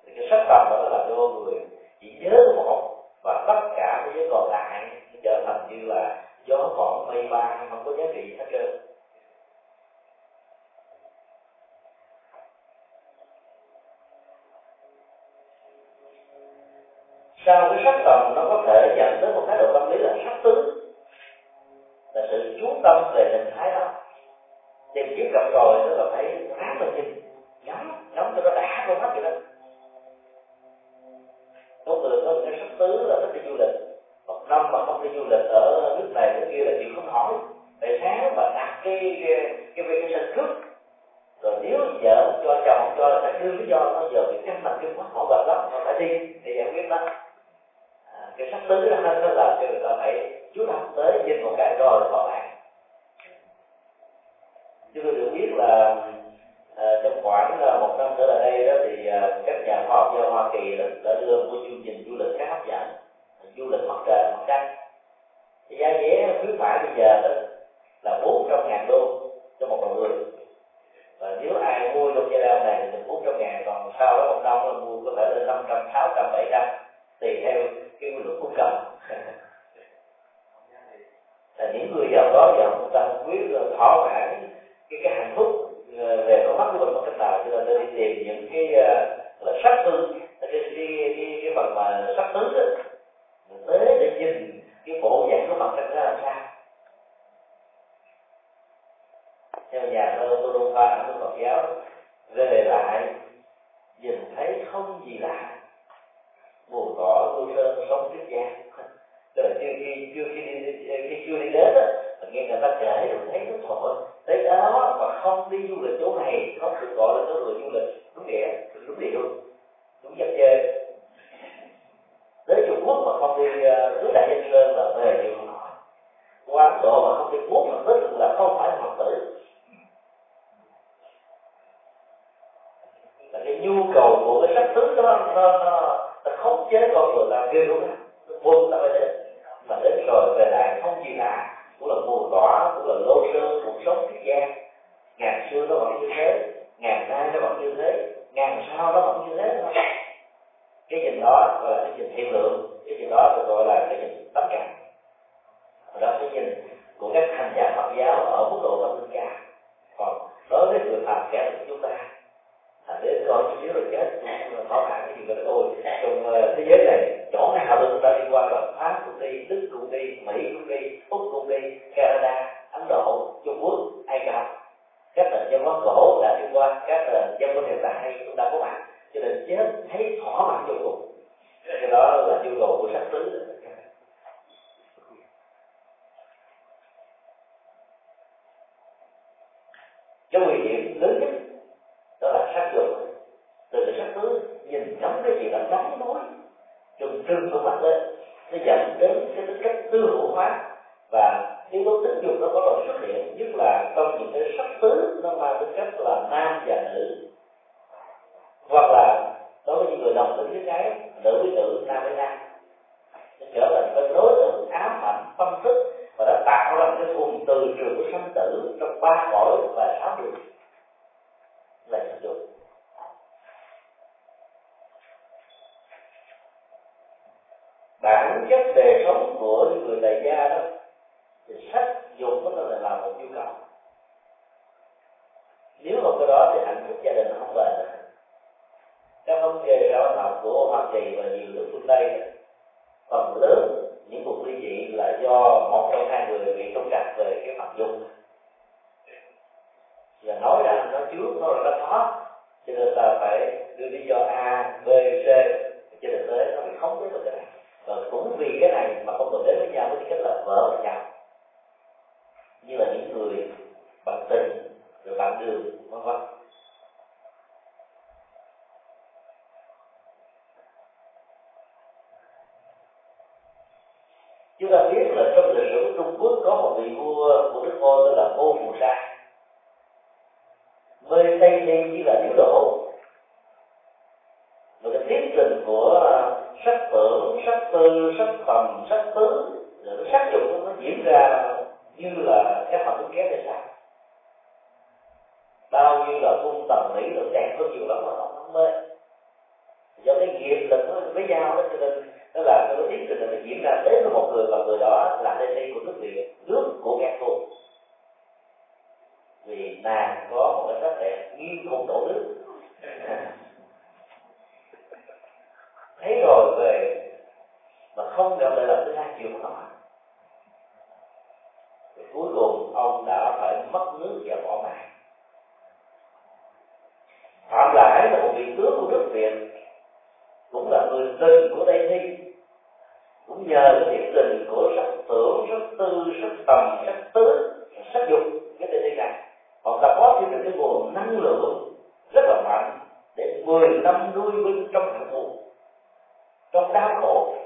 Thì cái sắc tầm đó là cho người chỉ nhớ một và tất cả cái giới còn lại trở thành như là gió còn mây bay, không có giá trị hết trơn. Sau cái sắc tầm nó có thể dẫn tới một thái độ tâm lý là sắc tứ? Sự chú tâm về hình thái đó. Tìm kiếm gặp rồi tức là phải ráng lên nhìn nhắm nhắm cho nó đã con mắt vậy đó. Có người có cái sắp tứ là thích đi du lịch. Một năm mà không đi du lịch ở nước này, nước kia là chuyện không hỏi tại sáng mà đặt cái cái vacation trước. Rồi nếu vợ cho chồng cho là phải đưa lý do nó giờ bị căng thẳng, cái quá, họ bật lắm, họ phải đi. Để giải quyết đó cái cái tới tứ đó nó làm cho người ta phải chú tâm tới nhìn một cái rồi còn lại. Chúng tôi được biết là à, trong khoảng là một năm trở lại đây đó thì à, các nhà khoa học do Hoa Kỳ đã, đã đưa một chương trình du lịch khá hấp dẫn du lịch mặt trời mặt trăng. Thì giá vé khuyến mãi bây giờ đó là bốn trăm ngàn đô cho một người. Và nếu ai mua trong giai đoạn này thì bốn trăm ngàn còn sau đó một năm là mua có thể lên năm trăm sáu trăm bảy trăm tùy theo cái luật cung cầu là những người giàu đó giàu người ta không biết là thỏa mãn cái cái hạnh phúc ờ, về con mắt của mình một cách nào? Cho nên đi tìm những cái ờ, là sắc tướng. Cái cái cái, cái phần mà sắc tướng, đó. Tới để nhìn cái bộ dạng của mặt trăng ra làm sao. Theo nhà thơ tô đông pha của phật giáo về lại nhìn thấy không gì lạ buồn cỏ tôi ờ, sơn sống trước gian tức là chưa khi chưa khi đi ờ, khi chưa đi đến á, nghe người ta kể rồi thấy nó thôi tới đó mà không đi du lịch chỗ này không được gọi là chỗ người du lịch đúng địa đúng địa luôn. Đúng dắt chơi tới trung quốc mà không đi ờ, cứ đại danh sơn là về chịu không nổi qua ấn độ mà không đi quốc phật tích là không phải là phật tử là cái nhu cầu của cái sắc tướng đó nó nó, nó khống chế con người ta ghê luôn ta phải đến mà đến rồi về lại không gì lạ. Cũng là mùa cỏ cũng là lô sơ cuộc sống thế gian. Ngàn xưa nó vẫn như thế ngàn nay nó vẫn như thế ngàn sau nó vẫn như thế thôi. Cái nhìn đó gọi là cái nhìn thiên lượng cái nhìn đó được gọi là cái nhìn tất cả đó cái nhìn của các hành giả Phật giáo ở mức độ tâm linh cao còn đối với người phật kẻ của chúng ta à, đến coi chút xíu rồi chết khó khăn cái gì gọi ôi trong uh, ờ, thế giới này chỗ nào được người ta đi qua rồi pháp cũng đi, đức cũng đi, mỹ cũng đi, úc cũng đi, canada, ấn độ, trung quốc, ai cập. Các nền văn hóa cổ đã đi qua, các nền văn hóa hiện đại cũng đã có mặt, cho nên chết thấy thỏa mãn vô cùng. Cái đó là nhu cầu của sắc tướng cái nguy hiểm lớn nhất đó là sát dục từ cái sắc tứ nhìn ngắm cái gì đó đóng mối trừng trừng con mắt lên nó dẫn đến cái tính cách tư hữu hóa và yếu tố tính dục nó có độ xuất hiện, nhất là trong những cái sắc tứ nó mang tính cách là nam và nữ. Hoặc là đối với những người đồng tính với cái nữ với nữ, nam với nam. Nó trở thành cái đối tượng ám ảnh, tâm thức và đã tạo ra cái vùng từ trường của sanh tử trong ba cõi và sáu đường là sắc dục bản chất đời sống của những người đại gia đó thì sắc dục nó là là một nhu cầu nếu không có đó thì hạnh phúc gia đình không bền được văn học của hoa kỳ và nhiều nước phương tây. Phần lớn những cuộc ly dị là do một trong hai người bị trúng chặt về cái mặt dung và nói ra nó trước, nó là nó khó cho nên ta phải đưa lý do a, b, c, cho nên tới nó bị không chế được cái này và cũng vì cái này mà không được đến với nhau, với cái là vợ và chồng. Như là những người bạn tình, rồi bạn đường, vân vân chúng ta biết là trong lịch sử Trung Quốc có một vị vua, của nước vua tên là vua Phù Sa. Mê tây ni chỉ là điều độ. Và cái tiến trình của sắc tưởng sắc tư sắc phẩm sắc tứ rồi nó sắc dụng nó diễn ra như là cái phản ứng kéo để sao? Bao nhiêu là cung tầm mỹ được đẹp hơn nhiều lắm mà nó không mê. Do cái nghiệp lực nó với nhau đó cho nên nó là cái tiến trình nó diễn ra đến với một người và người đó là đây đây của nước việt, nước của các cô vì nàng có một cái sắc đẹp nghiêng khung đổ nước. (laughs) Thấy rồi về, mà không gặp lại lần thứ hai chịu không nổi cuối cùng ông đã phải mất nước và bỏ mạng. Phạm lãi là một vị tướng của nước việt, cũng là người tình của tây thi cũng nhờ cái thiện tình của sắc tưởng sắc tư sắc tầm sắc tứ sắc dục, cái tên thi này họ đã có thêm được cái nguồn năng lượng rất là mạnh để 10 năm nuôi binh trong hạng mục. Trong đau khổ.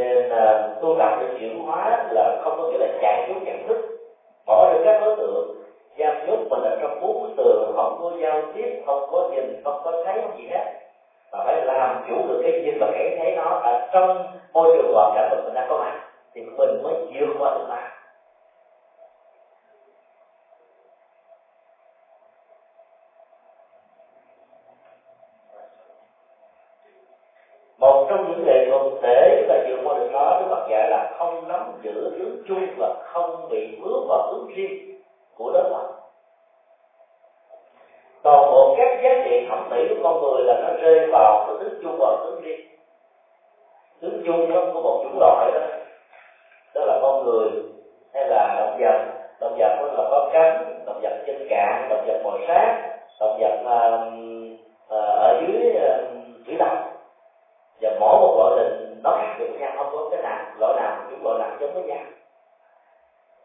Nên à, tu tập để chuyển hóa là không có nghĩa là chạy trốn nhận thức, bỏ được các đối tượng, giam nhốt mình ở trong bốn tường, không có giao tiếp, không có nhìn, không có thấy gì hết. Mà phải làm chủ được cái nhìn và cái thấy nó ở trong môi trường hoàn cảnh mà mình đang có mặt, thì mình mới vượt qua được mà một trong những nghệ thuật để chúng ta vượt qua được nó Đức Phật dạy là không nắm giữ hướng chung và không bị vướng vào hướng riêng của đối phật toàn bộ các giá trị thẩm mỹ của con người là nó rơi vào cái hướng chung và hướng riêng. Hướng chung nó có một chủng loại đó đó là con người hay là động vật. Động vật nó là có cánh động vật chân cạn động vật bò sát động vật uh, uh, ở dưới uh, thủy độc. Và mỗi một loại hình nó khác biệt nhau không có cái nào loại nào những loại nào giống với nhau.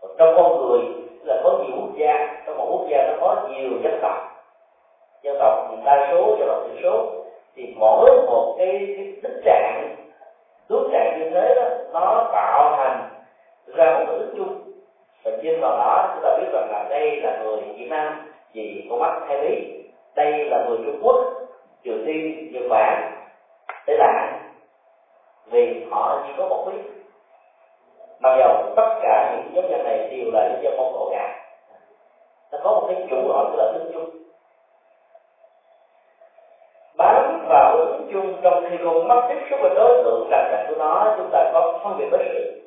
Còn trong con người là có nhiều quốc gia trong một quốc gia nó có nhiều dân tộc. Dân tộc đa số dân tộc thiểu số thì mỗi một cái, cái tính trạng tướng trạng như thế đó nó tạo thành ra một cái tính chung. Và trên vào đó chúng ta biết rằng là đây là người Việt Nam vì con mắt hai lý. Đây là người Trung Quốc Triều Tiên Nhật Bản. Thế là vì họ chỉ có một biết mặc dầu tất cả những giống nhân này đều là những dân mông cổ cả nó có một cái chủ gọi là tính chung. Bám vào ứng chung trong khi con mắt tiếp xúc với đối tượng đặc cạnh của nó, chúng ta có phân biệt đối xử.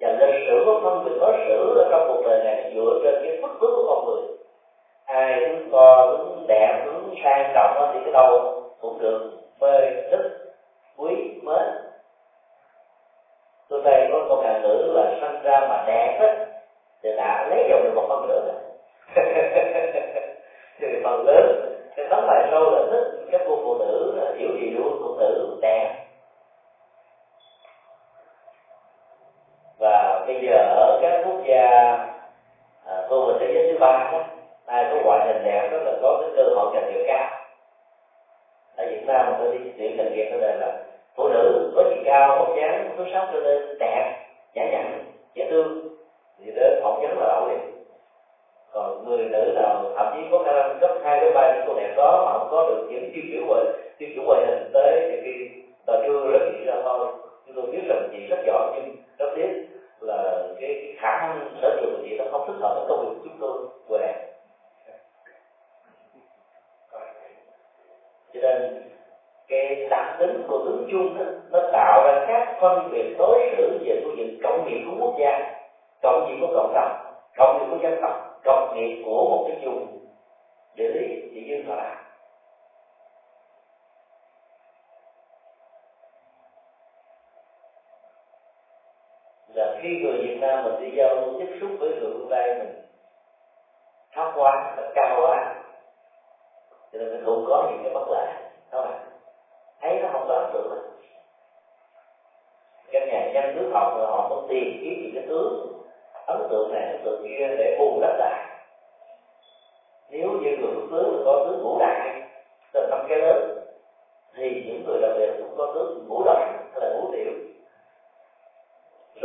Và lịch sử có phân biệt đối xử ở trong cuộc đời này dựa trên cái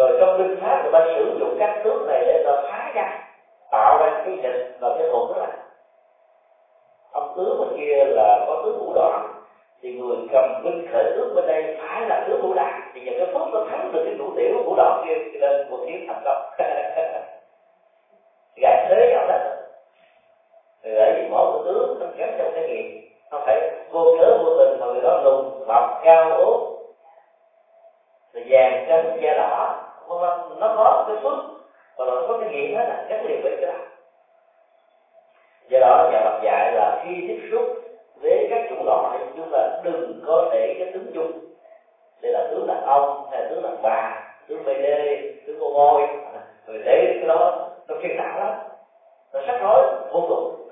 rồi trong binh pháp người ta sử dụng các tướng này để ta phá ra, tạo ra cái dịch và cái hồn đó là. Ông tướng bên kia là có tướng ngũ đoạn thì người cầm binh khởi tướng bên đây phải là tướng ngũ đoạn thì nhờ cái phước nó thắng được cái ngũ tiểu ngũ đoạn kia, cho nên một chiến thành công (laughs) gạt thế nhau đó thì ở vì mỗi một tướng nó kém trong cái nghiệp nó phải vô cớ vô tình mà người đó lùn mập cao ốm rồi vàng trắng da đỏ nó có cái phước và nó có cái nghiệp hết là gắn liền với cái do đó nhà Phật dạy là khi tiếp xúc với các chủng loại, chúng ta đừng có để cái tướng chung. Đây là tướng đàn ông, hay là tướng đàn bà, tướng bd tướng cô ngôi. Rồi để cái đó, nó phiền não lắm. Nó sắc rối vô cùng.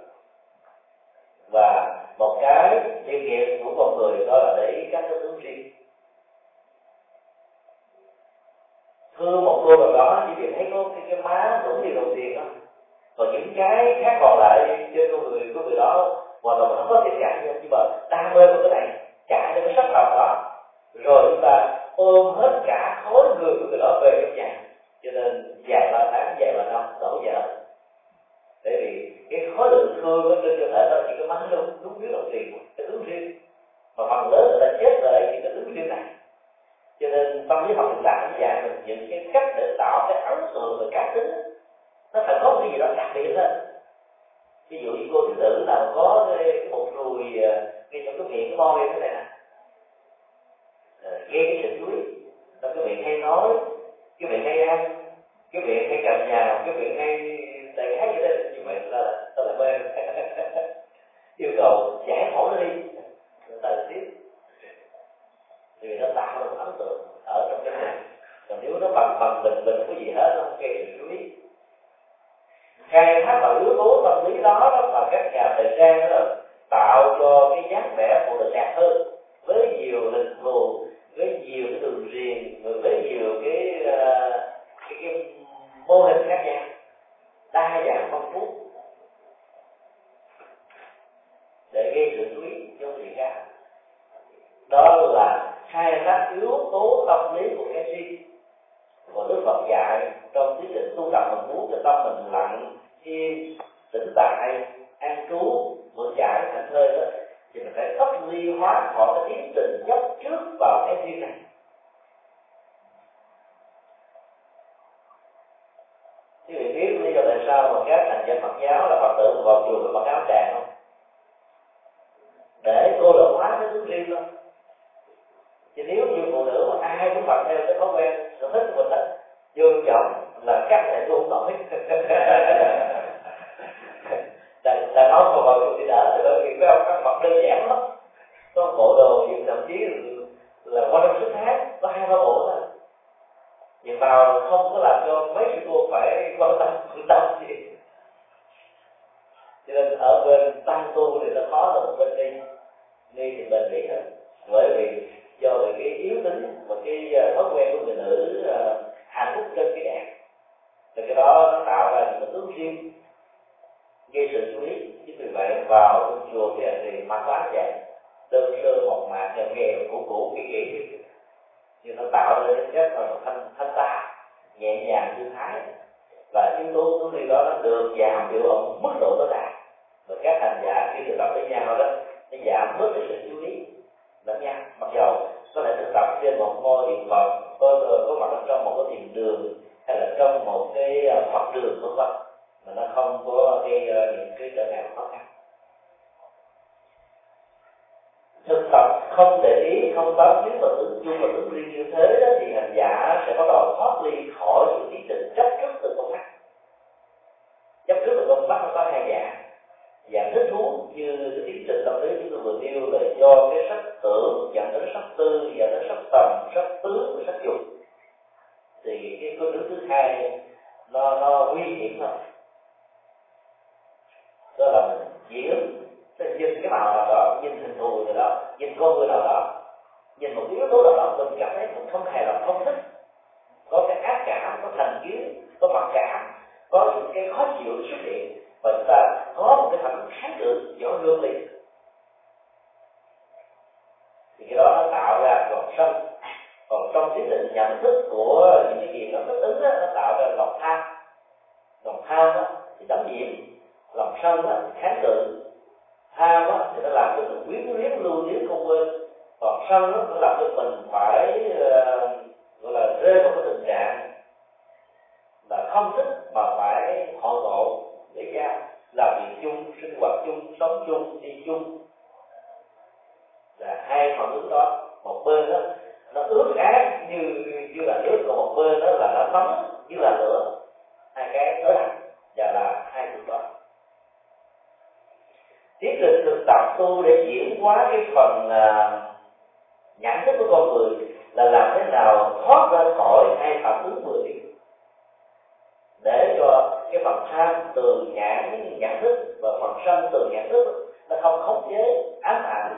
Và một cái điều kiện của con người đó là để ý các cái tướng riêng. Cứ một cô nào đó chỉ việc thấy có cái, cái má đúng đi đồng tiền đó. Còn những cái khác còn lại trên con người của người đó hoàn toàn không có thiệt hại nhưng mà đam mê của cái này trả cho cái sắc hồng đó. Rồi chúng ta ôm hết cả khối người của người đó về trong nhà. Cho nên vài ba tháng vài ba năm đổ vợ. Tại vì cái khối lượng thương ở trên cơ thể đó chỉ có má đúng đúng biết đồng tiền cái tướng riêng mà phần lớn là chết bởi những cái tướng riêng này cho nên tâm lý học hiện đại cũng dạy mình những cái cách để tạo cái ấn tượng về cá tính. Nó phải có cái gì đó đặc biệt hơn. Ví dụ như cô thứ tử là có cái một ruồi à, ngay trong cái miệng cái môi thế này nè. Ờ, Gây cái sự chú ý. Cái miệng hay nói, cái miệng hay ăn. Trong thì thì quá vậy đơn sơ một mạc nghèo nghèo cũ cũ, cái gì nhưng nó tạo ra chất là thanh thanh ta, nhẹ nhàng như thái. Và yếu tố của đi đó nó được giảm biểu ở mức độ tối đa. Và các hành giả khi được tập với nhau đó, nó giảm bớt cái sự chú ý lẫn nhau. Mặc dầu có thể thực tập trên một ngôi điện phật có có mặt ở trong một cái thiền đường, hay là trong một cái ờ, phật đường vân vân, mà nó không có gây ờ, những cái trở ngại khó khăn thực tập không để ý, không bám víu vào tướng chung và tướng riêng như thế đó, thì hành giả sẽ bắt đầu thoát ly khỏi những tiến trình chấp trước từ con mắt. Chấp trước từ con mắt nó có hai dạng. Dạng thích thú như cái tiến trình tâm lý chúng tôi vừa nêu là do cái sắc tưởng dẫn đến sắc tư dẫn đến sắc tầm, sắc tướng và sắc dục. Thì cái con nước thứ hai nó nó nguy hiểm hơn. Đó là mình diễn mình nhìn cái màu nào đó nhìn hình thù nào đó nhìn con người nào đó nhìn một yếu tố nào đó mình cảm thấy mình không hài lòng không thích. Có cái ác cảm có thành kiến có mặc cảm có những cái khó chịu xuất hiện và chúng ta có một cái phản ứng kháng cự do lương liền thì cái đó nó tạo ra lòng sân. Còn trong cái định nhận thức của những cái gì nó thích ứng đó, nó tạo ra lòng tham. Lòng tham đó, thì đắm nhiễm lòng sân đó, kháng cự tham á, thì nó làm cho mình quyến luyến lưu luyến không quên. Còn sân nó nó làm cho mình phải uh, gọi là rơi vào cái tình trạng là không thích mà phải hội ngộ để ra làm việc chung sinh hoạt chung sống chung đi chung. Là hai phản ứng đó. Một bên đó nó ướt át như như là nước còn một bên đó là nó nóng như là lửa hai cái đối lập và là hai cực đó tiến trình thực tập tu để chuyển hóa cái phần uh, nhận thức của con người là làm thế nào thoát ra khỏi hai phản ứng mười để cho cái phần tham từ nhãn nhận thức và phần sân từ nhận thức nó không khống chế ám ảnh.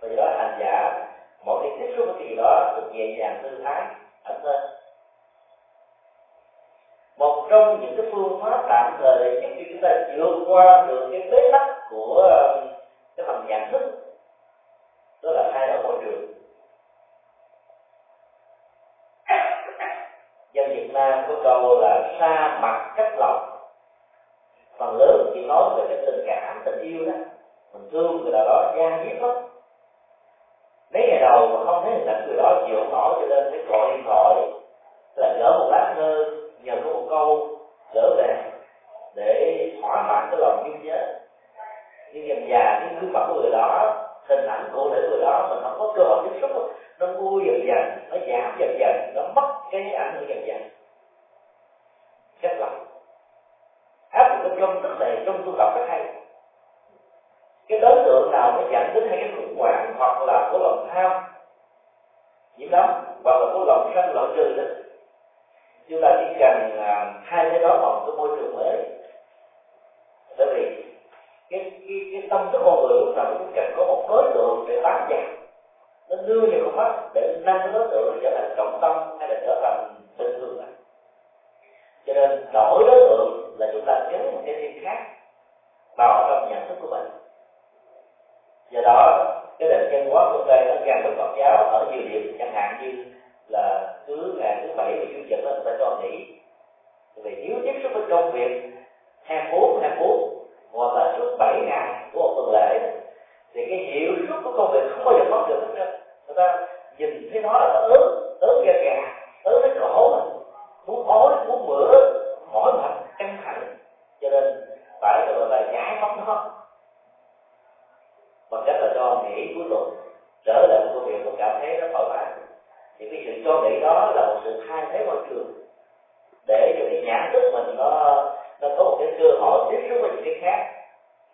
Và do đó hành giả mỗi khi tiếp xúc với cái gì đó được nhẹ nhàng tư thái ẩn tên một trong những cái phương pháp tạm thời để giúp cho chúng ta vượt qua được cái bế tắc của ờ, cái phần nhận thức, đó là thay đổi môi trường dân Việt Nam có câu là xa mặt cách lòng phần lớn chỉ nói về cái tình cảm, tình yêu đó. Mình thương người nào đó da diết lắm. Mấy ngày đầu mà không thấy hình ảnh người đó, chịu nổi cho nên phải gọi điện thoại, là gỡ một lá thơ nhờ có một câu gỡ về để thỏa mãn cái lòng kiên nhớ. Nhưng dần già, cái gương mặt của người đó, hình ảnh cụ thể người đó, mình không có cơ hội tiếp xúc nó vui dần dần, nó giảm dần dần, nó mất cái ảnh hưởng dần dần. Cách lòng áp dụng trong thức này trong tu tập rất hay. Cái đối tượng nào nó dẫn đến hai cái khủng hoảng hoặc là có lòng tham nhiễm đắm hoặc là có lòng sân loại trừ đó chúng ta chỉ cần à, hai cái đó bằng cái môi trường mới. Bởi vì cái cái cái tâm thức con người lúc nào cũng cần có một đối tượng để bám vào. Nó đưa vào con mắt để nâng cái đối tượng trở thành trọng tâm hay là trở thành bình thường này cho nên đổi đối tượng là chúng ta nhấn một cái thiên khác vào trong nhận thức của mình. Do đó cái nền nhân hóa phương tây nó gần với phật giáo ở nhiều điểm chẳng hạn như là cứ ngày thứ bảy và chủ nhật đó người ta cho nghỉ. Công việc 24 24 hoặc là suốt 7 ngày của một tuần lễ thì cái hiệu suất của công việc không bao giờ có được hết người ta nhìn thấy nó là nó ớn ớn gà gà ớn cái cổ mà. Muốn ói muốn mửa, mỏi mệt căng thẳng. Cho nên phải gọi là giải phóng nó. Bằng cách là cho nghỉ cuối tuần trở lại một công việc một cảm thấy nó thoải mái thì cái sự cho nghỉ đó là một sự thay thế môi trường. Để cho cái nhãn thức mình nó nó có một cái cơ hội tiếp xúc với những cái khác.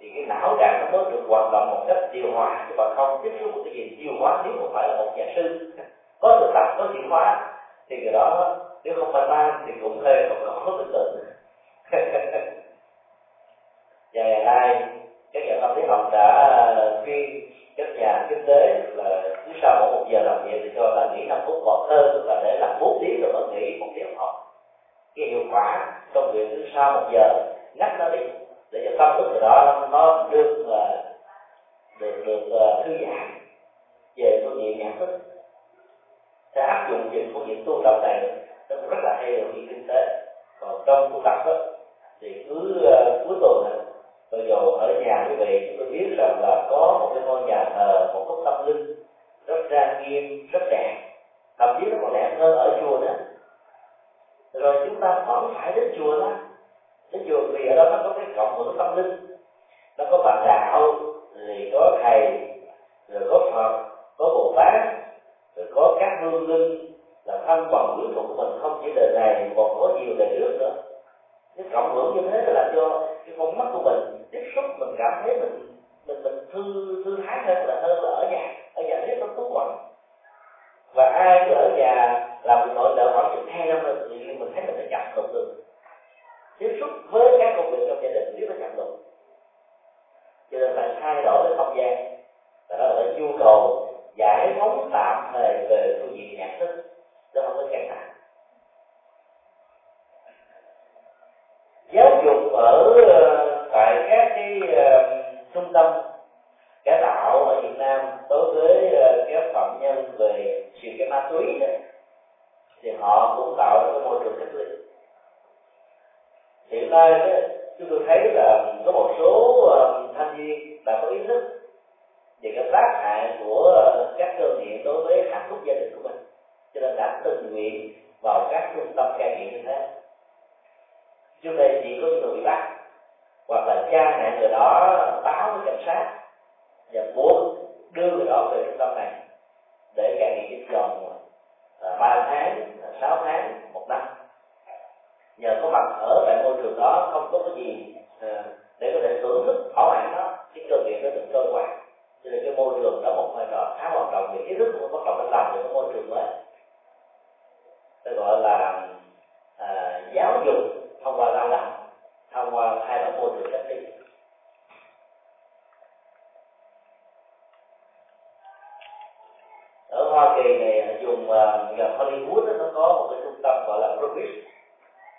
Thì cái não trạng nó mới được hoạt động một cách điều hòa chứ còn không tiếp xúc một cái gì. Tiêu hóa nếu không phải là một nhà sư, có thực tập, có chuyển hóa, thì cái đó nếu không phải ban thì cũng hơi không khó (laughs) tưởng. Tượng (laughs) và ngày nay, các nhà tâm lý học đã khuyên các nhà kinh tế là cứ sau mỗi một giờ làm việc thì cho ta nghỉ năm phút còn hơn là để làm bốn tiếng rồi mới nghỉ một tiếng học cái hiệu quả công việc cứ sau một giờ ngắt nó đi để cho tâm thức đó nó được uh, được được uh, thư giãn về phương diện nhận thức. Sẽ áp dụng những phương diện tu tập này nó cũng rất là hay ở kinh tế. Còn trong tu tập đó thì cứ uh, cuối tuần và bây giờ ở nhà quý vị chúng tôi biết rằng là có một cái ngôi nhà thờ, một cái tâm linh rất trang nghiêm, rất đẹp. Thậm chí nó còn đẹp hơn ở chùa nữa. Rồi chúng ta vẫn phải đến chùa đó. Đến chùa vì ở đó nó có cái cộng hưởng tâm linh. Nó có bạn đạo, thì có thầy, rồi có phật, có bồ tát, rồi có các hương linh là thân bằng quyến thuộc của mình. Không chỉ đời này, còn có nhiều đời trước nữa. Cái cộng hưởng như thế là làm cho cái con mắt của mình tiếp xúc, mình cảm thấy mình mình mình thư thư thái hơn là hơn là ở nhà. Ở nhà rất nó tốt quạnh và ai cứ ở nhà làm việc nội trợ khoảng chừng hai năm rồi thì mình thấy mình phải chậm tục được. Tiếp xúc với các công việc trong gia đình rất là chậm tục cho nên phải thay đổi cái không gian. Và đó là cái nhu cầu giải phóng tạm thời về phương diện nhận thức đó không có căng thẳng. Giáo dục ở tại các cái uh, trung tâm cải tạo ở Việt Nam đối với uh, các phạm nhân về chuyện cái ma túy đó, thì họ cũng tạo ra cái môi trường cách ly. Hiện nay đó, chúng tôi thấy là có một số uh, thanh niên đã có ý thức về cái tác hại của uh, các cơn nghiện đối với hạnh phúc gia đình của mình cho nên đã tình nguyện vào các trung tâm cai nghiện như thế. Trước đây chỉ có người bị bắt hoặc là cha mẹ người đó báo với cảnh sát và muốn đưa người đó về trung tâm này để cai nghiện trong vòng à, ba tháng à, sáu tháng một năm. Nhờ có mặt ở tại môi trường đó không có cái gì à, để có thể thưởng thức thỏa mãn nó cái cơ nghiệp nó được trôi qua. Cho nên cái môi trường đó một vai trò khá quan trọng về ý thức cũng bắt đầu phải làm được cái môi trường mới. Tôi gọi là à, giáo dục thông qua lao động thông qua hai bản môn được cách ly ở Hoa Kỳ này dùng à, uh, gần Hollywood đó, nó có một cái trung tâm gọi là Progress